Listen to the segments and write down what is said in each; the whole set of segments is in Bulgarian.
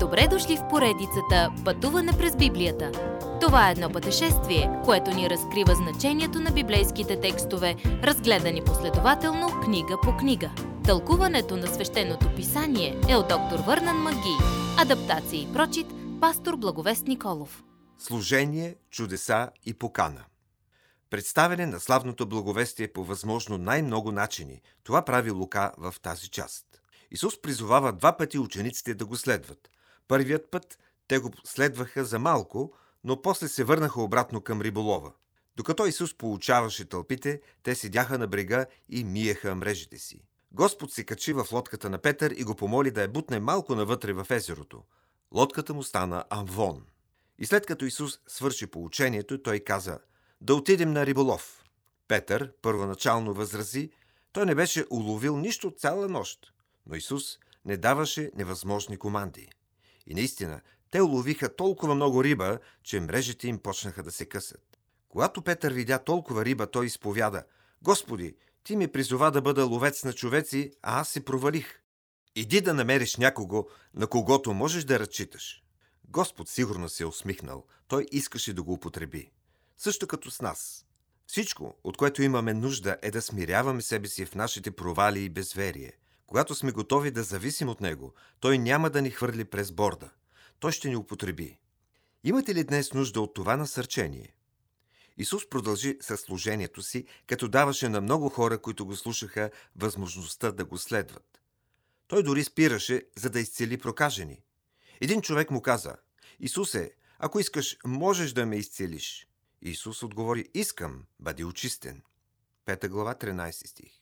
Добре дошли в поредицата Пътуване през Библията. Това е едно пътешествие, което ни разкрива значението на библейските текстове, разгледани последователно книга по книга. Тълкуването на свещеното писание е от доктор Върнан Маги. Адаптация и прочит, пастор Благовест Николов. Служение, чудеса и покана. Представяне на славното благовестие по възможно най-много начини. Това прави Лука в тази част. Исус призовава два пъти учениците да го следват. Първият път те го следваха за малко, но после се върнаха обратно към риболова. Докато Исус получаваше тълпите, те седяха на брега и миеха мрежите си. Господ се качи в лодката на Петър и го помоли да я бутне малко навътре в езерото. Лодката му стана Амвон. И след като Исус свърши поучението, той каза «Да отидем на риболов». Петър първоначално възрази, той не беше уловил нищо цяла нощ, но Исус не даваше невъзможни команди. И наистина, те уловиха толкова много риба, че мрежите им почнаха да се късат. Когато Петър видя толкова риба, той изповяда «Господи, ти ми призова да бъда ловец на човеци, а аз се провалих. Иди да намериш някого, на когото можеш да разчиташ». Господ сигурно се е усмихнал. Той искаше да го употреби. Също като с нас. Всичко, от което имаме нужда, е да смиряваме себе си в нашите провали и безверие. Когато сме готови да зависим от Него, Той няма да ни хвърли през борда. Той ще ни употреби. Имате ли днес нужда от това насърчение? Исус продължи със служението си, като даваше на много хора, които го слушаха, възможността да го следват. Той дори спираше, за да изцели прокажени. Един човек му каза, Исусе, ако искаш, можеш да ме изцелиш. Исус отговори, искам, бъди очистен. Пета глава, 13 стих.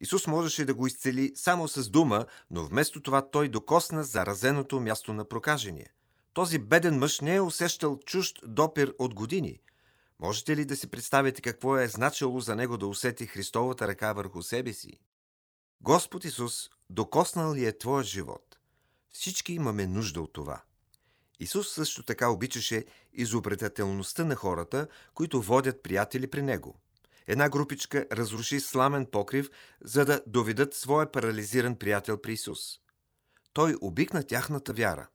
Исус можеше да го изцели само с дума, но вместо това той докосна заразеното място на прокажения. Този беден мъж не е усещал чужд допир от години. Можете ли да си представите какво е значило за него да усети Христовата ръка върху себе си? Господ Исус докоснал ли е твоя живот? Всички имаме нужда от това. Исус също така обичаше изобретателността на хората, които водят приятели при Него. Една групичка разруши сламен покрив, за да доведат своя парализиран приятел при Исус. Той обикна тяхната вяра.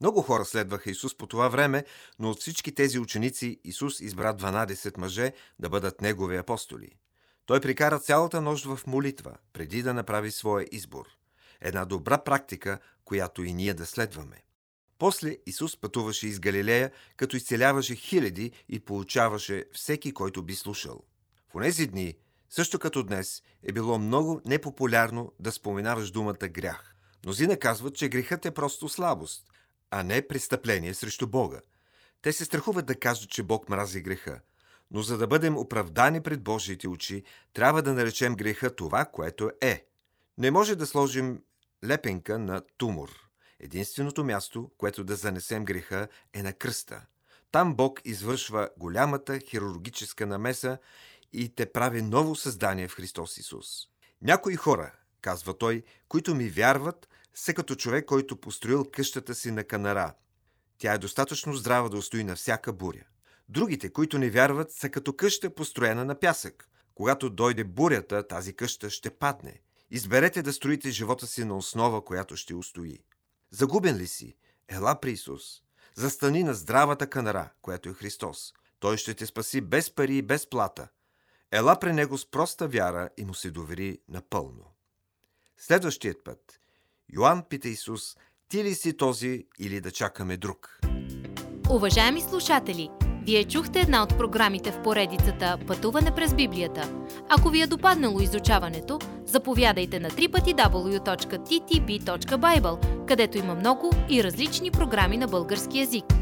Много хора следваха Исус по това време, но от всички тези ученици Исус избра 12 мъже да бъдат Негови апостоли. Той прикара цялата нощ в молитва, преди да направи своя избор. Една добра практика, която и ние да следваме. После Исус пътуваше из Галилея, като изцеляваше хиляди и получаваше всеки, който би слушал. В тези дни, също като днес, е било много непопулярно да споменаваш думата грях. Мнозина казват, че грехът е просто слабост, а не престъпление срещу Бога. Те се страхуват да кажат, че Бог мрази греха. Но за да бъдем оправдани пред Божиите очи, трябва да наречем греха това, което е. Не може да сложим лепенка на тумор. Единственото място, което да занесем греха, е на кръста. Там Бог извършва голямата хирургическа намеса и те прави ново създание в Христос Исус. Някои хора, казва той, които ми вярват, са като човек, който построил къщата си на канара. Тя е достатъчно здрава да устои на всяка буря. Другите, които не вярват, са като къща построена на пясък. Когато дойде бурята, тази къща ще падне. Изберете да строите живота си на основа, която ще устои. Загубен ли си? Ела при Исус. Застани на здравата канара, която е Христос. Той ще те спаси без пари и без плата – Ела при него с проста вяра и му се довери напълно. Следващият път Йоанн пита Исус, ти ли си този или да чакаме друг? Уважаеми слушатели, вие чухте една от програмите в поредицата Пътуване през Библията. Ако ви е допаднало изучаването, заповядайте на www.ttb.bible, където има много и различни програми на български язик –